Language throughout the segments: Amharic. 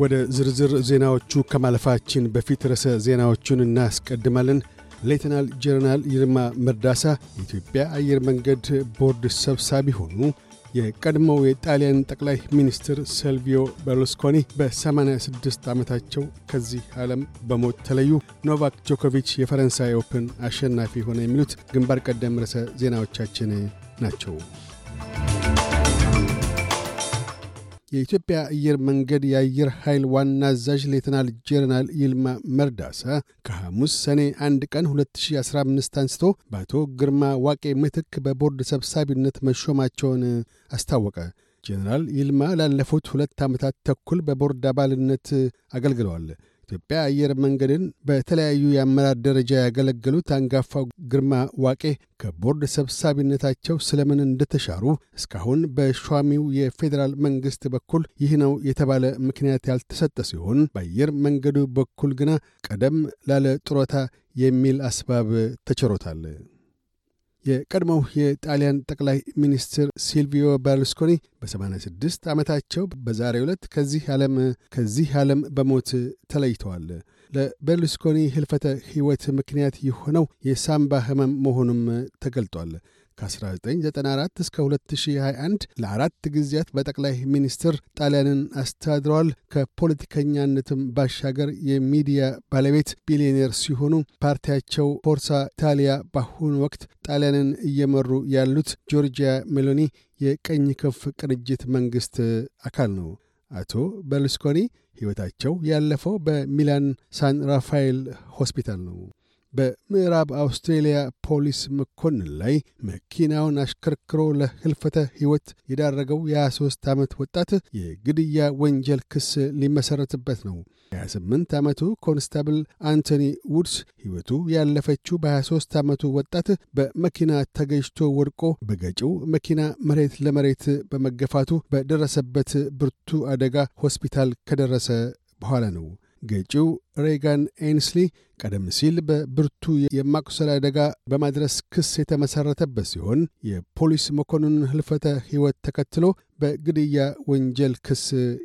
ወደ ዝርዝር ዜናዎቹ ከማለፋችን በፊት ርዕሰ ዜናዎቹን እናስቀድማለን። ሌተናል ጀነራል ይልማ መርዳሳ የኢትዮጵያ አየር መንገድ ቦርድ ሰብሳቢ ሆኑ። የቀድሞው የጣሊያን ጠቅላይ ሚኒስትር ሰልቪዮ በርሉስኮኒ በ86 ዓመታቸው ከዚህ ዓለም በሞት ተለዩ። ኖቫክ ጆኮቪች የፈረንሳይ Open አሸናፊ ሆነ። የሚሉት ግንባር ቀደም ርዕሰ ዜናዎቻችን ናቸው። የኢትዮጵያ አየር መንገድ የአየር ኃይል ዋና አዛዥ ሌተናል ጄኔራል ይልማ መርዳሳ ከሐሙስ ሰኔ አንድ ቀን 2015 አንስቶ በአቶ ግርማ ዋቄ ምትክ በቦርድ ሰብሳቢነት መሾማቸውን አስታወቀ። ጄኔራል ይልማ ላለፉት ሁለት ዓመታት ተኩል በቦርድ አባልነት አገልግለዋል። ኢትዮጵያ አየር መንገድን በተለያዩ የአመራር ደረጃ ያገለገሉት አንጋፋው ግርማ ዋቄ ከቦርድ ሰብሳቢነታቸው ስለምን እንደተሻሩ እስካሁን በሿሚው የፌዴራል መንግሥት በኩል ይህ ነው የተባለ ምክንያት ያልተሰጠ ሲሆን በአየር መንገዱ በኩል ግና ቀደም ላለ ጡረታ የሚል አስባብ ተችሮታል። የቀድሞው የጣሊያን ጠቅላይ ሚኒስትር ሲልቪዮ በርሉስኮኒ በ86 ዓመታቸው በዛሬው ዕለት ከዚህ ዓለም ከዚህ ዓለም በሞት ተለይተዋል። ለበርሉስኮኒ ሕልፈተ ሕይወት ምክንያት የሆነው የሳምባ ሕመም መሆኑም ተገልጧል። ከ1994 እስከ 2021 ለአራት ጊዜያት በጠቅላይ ሚኒስትር ጣሊያንን አስተዳድረዋል። ከፖለቲከኛነትም ባሻገር የሚዲያ ባለቤት ቢሊዮኔር ሲሆኑ ፓርቲያቸው ፎርሳ ኢታሊያ በአሁኑ ወቅት ጣሊያንን እየመሩ ያሉት ጆርጂያ ሜሎኒ የቀኝ ክንፍ ቅንጅት መንግሥት አካል ነው። አቶ በርሉስኮኒ ሕይወታቸው ያለፈው በሚላን ሳን ራፋኤል ሆስፒታል ነው። በምዕራብ አውስትሬልያ ፖሊስ መኮንን ላይ መኪናውን አሽከርክሮ ለህልፈተ ሕይወት የዳረገው የ23 ዓመት ወጣት የግድያ ወንጀል ክስ ሊመሠረትበት ነው። የ28 ዓመቱ constable አንቶኒ ውድስ ሕይወቱ ያለፈችው በ23 ዓመቱ ወጣት በመኪና ተገጭቶ ወድቆ በገጪው መኪና መሬት ለመሬት በመገፋቱ በደረሰበት ብርቱ አደጋ ሆስፒታል ከደረሰ በኋላ ነው። ገጪው ሬጋን ኤንስሊ ቀደም ሲል በብርቱ የማቁሰል አደጋ በማድረስ ክስ የተመሠረተበት ሲሆን የፖሊስ መኮንኑን ህልፈተ ሕይወት ተከትሎ በግድያ ወንጀል ክስ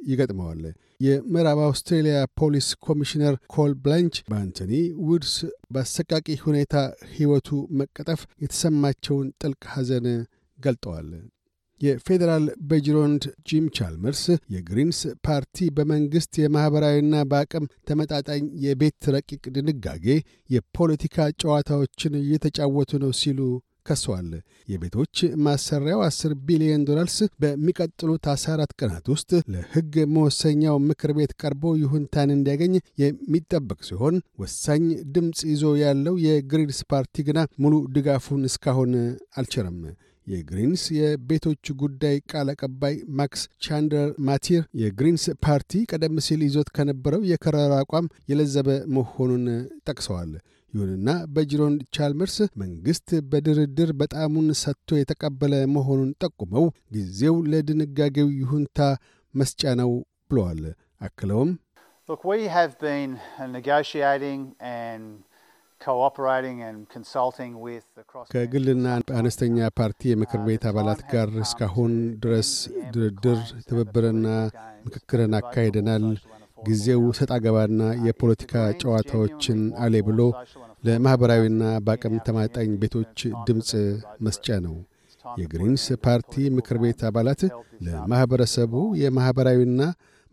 ይገጥመዋል። የምዕራብ አውስትሬልያ ፖሊስ ኮሚሽነር ኮል ብላንች በአንቶኒ ውድስ በአሰቃቂ ሁኔታ ሕይወቱ መቀጠፍ የተሰማቸውን ጥልቅ ሐዘን ገልጠዋል። የፌዴራል በጅሮንድ ጂም ቻልመርስ የግሪንስ ፓርቲ በመንግሥት የማኅበራዊና በአቅም ተመጣጣኝ የቤት ረቂቅ ድንጋጌ የፖለቲካ ጨዋታዎችን እየተጫወቱ ነው ሲሉ ከሰዋል። የቤቶች ማሰሪያው 10 ቢሊዮን ዶላርስ በሚቀጥሉት 14 ቀናት ውስጥ ለሕግ መወሰኛው ምክር ቤት ቀርቦ ይሁንታን እንዲያገኝ የሚጠበቅ ሲሆን ወሳኝ ድምፅ ይዞ ያለው የግሪንስ ፓርቲ ግና ሙሉ ድጋፉን እስካሁን አልቸረም። የግሪንስ የቤቶች ጉዳይ ቃል አቀባይ ማክስ ቻንደር ማቲር የግሪንስ ፓርቲ ቀደም ሲል ይዞት ከነበረው የከረረ አቋም የለዘበ መሆኑን ጠቅሰዋል። ይሁንና በጅሮንድ ቻልመርስ መንግሥት በድርድር በጣሙን ሰጥቶ የተቀበለ መሆኑን ጠቁመው ጊዜው ለድንጋጌው ይሁንታ መስጫ ነው ብለዋል። አክለውም ከግልና አነስተኛ ፓርቲ የምክር ቤት አባላት ጋር እስካሁን ድረስ ድርድር፣ ትብብርና ምክክርን አካሂደናል። ጊዜው ሰጣ ገባና የፖለቲካ ጨዋታዎችን አሌ ብሎ ለማኅበራዊና በአቅም ተመጣጣኝ ቤቶች ድምፅ መስጫ ነው። የግሪንስ ፓርቲ ምክር ቤት አባላት ለማኅበረሰቡ የማኅበራዊና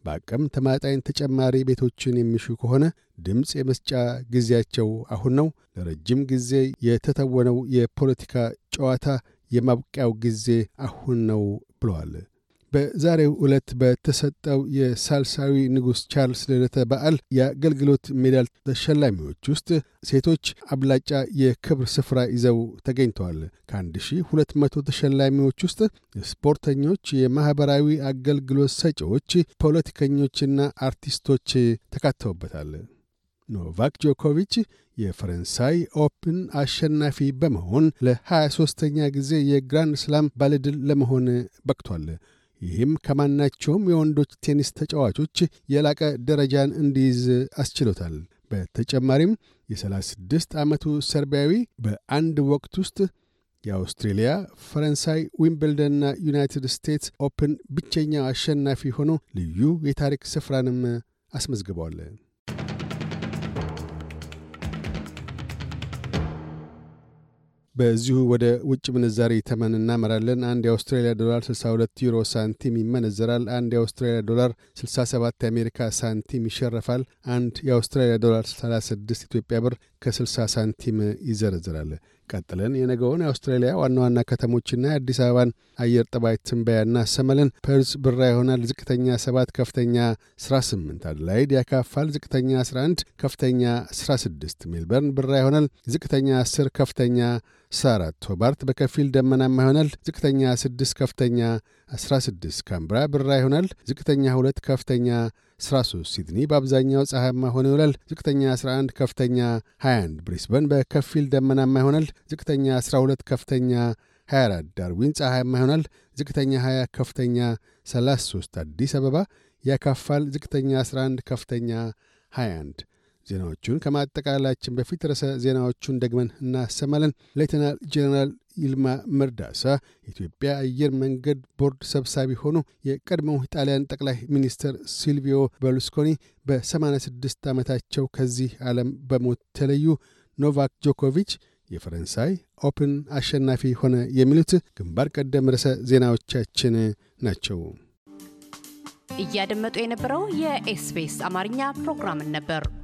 በአቅም ተመጣጣኝ ተጨማሪ ቤቶችን የሚሹ ከሆነ ድምፅ የመስጫ ጊዜያቸው አሁን ነው። ለረጅም ጊዜ የተተወነው የፖለቲካ ጨዋታ የማብቂያው ጊዜ አሁን ነው ብለዋል። በዛሬው ዕለት በተሰጠው የሳልሳዊ ንጉሥ ቻርልስ ልደተ በዓል የአገልግሎት ሜዳል ተሸላሚዎች ውስጥ ሴቶች አብላጫ የክብር ስፍራ ይዘው ተገኝተዋል። ከ1200 ተሸላሚዎች ውስጥ ስፖርተኞች፣ የማኅበራዊ አገልግሎት ሰጪዎች፣ ፖለቲከኞችና አርቲስቶች ተካተውበታል። ኖቫክ ጆኮቪች የፈረንሳይ Open አሸናፊ በመሆን ለ23ኛ ጊዜ የ Grand Slam ባለድል ለመሆን በቅቷል። ይህም ከማናቸውም የወንዶች ቴኒስ ተጫዋቾች የላቀ ደረጃን እንዲይዝ አስችሎታል። በተጨማሪም የ36 ዓመቱ ሰርቢያዊ በአንድ ወቅት ውስጥ የአውስትሬልያ፣ ፈረንሳይ፣ ዊምብልደንና ዩናይትድ ስቴትስ Open ብቸኛው አሸናፊ ሆኖ ልዩ የታሪክ ስፍራንም አስመዝግበዋል። በዚሁ ወደ ውጭ ምንዛሪ ተመን እናመራለን። አንድ የአውስትራሊያ ዶላር 62 ዩሮ ሳንቲም ይመነዘራል። አንድ የአውስትራሊያ ዶላር 67 የአሜሪካ ሳንቲም ይሸረፋል። አንድ የአውስትራሊያ ዶላር 36 ኢትዮጵያ ብር ከ60 ሳንቲም ይዘረዝራል። ቀጥለን የነገውን የአውስትራሊያ ዋና ዋና ከተሞችና የአዲስ አበባን አየር ጠባይ ትንበያ እናሰማለን። ፐርዝ ብራ ይሆናል። ዝቅተኛ 7 ከፍተኛ 18። አድላይድ ያካፋል። ዝቅተኛ 11 ከፍተኛ 16። ሜልበርን ብራ ይሆናል። ዝቅተኛ 10 ከፍተኛ 14። ሆባርት በከፊል ደመናማ ይሆናል። ዝቅተኛ 6 ከፍተኛ 16። ካንብራ ብራ ይሆናል። ዝቅተኛ 2 ከፍተኛ 13 ሲድኒ በአብዛኛው ፀሐያማ ሆኖ ይውላል። ዝቅተኛ 11 ከፍተኛ 21 ብሪስበን በከፊል ደመናማ ይሆናል። ዝቅተኛ 12 ከፍተኛ 24 ዳርዊን ፀሐያማ ይሆናል። ዝቅተኛ 20 ከፍተኛ 33 አዲስ አበባ ያካፋል። ዝቅተኛ 11 ከፍተኛ 21 ዜናዎቹን ከማጠቃላችን በፊት ርዕሰ ዜናዎቹን ደግመን እናሰማለን። ሌተናል ጄኔራል ይልማ መርዳሳ የኢትዮጵያ አየር መንገድ ቦርድ ሰብሳቢ ሆኑ። የቀድሞው ጣሊያን ጠቅላይ ሚኒስትር ሲልቪዮ በርሉስኮኒ በ86 ዓመታቸው ከዚህ ዓለም በሞት ተለዩ። ኖቫክ ጆኮቪች የፈረንሳይ Open አሸናፊ ሆነ። የሚሉት ግንባር ቀደም ርዕሰ ዜናዎቻችን ናቸው። እያደመጡ የነበረው የኤስቢኤስ አማርኛ ፕሮግራምን ነበር።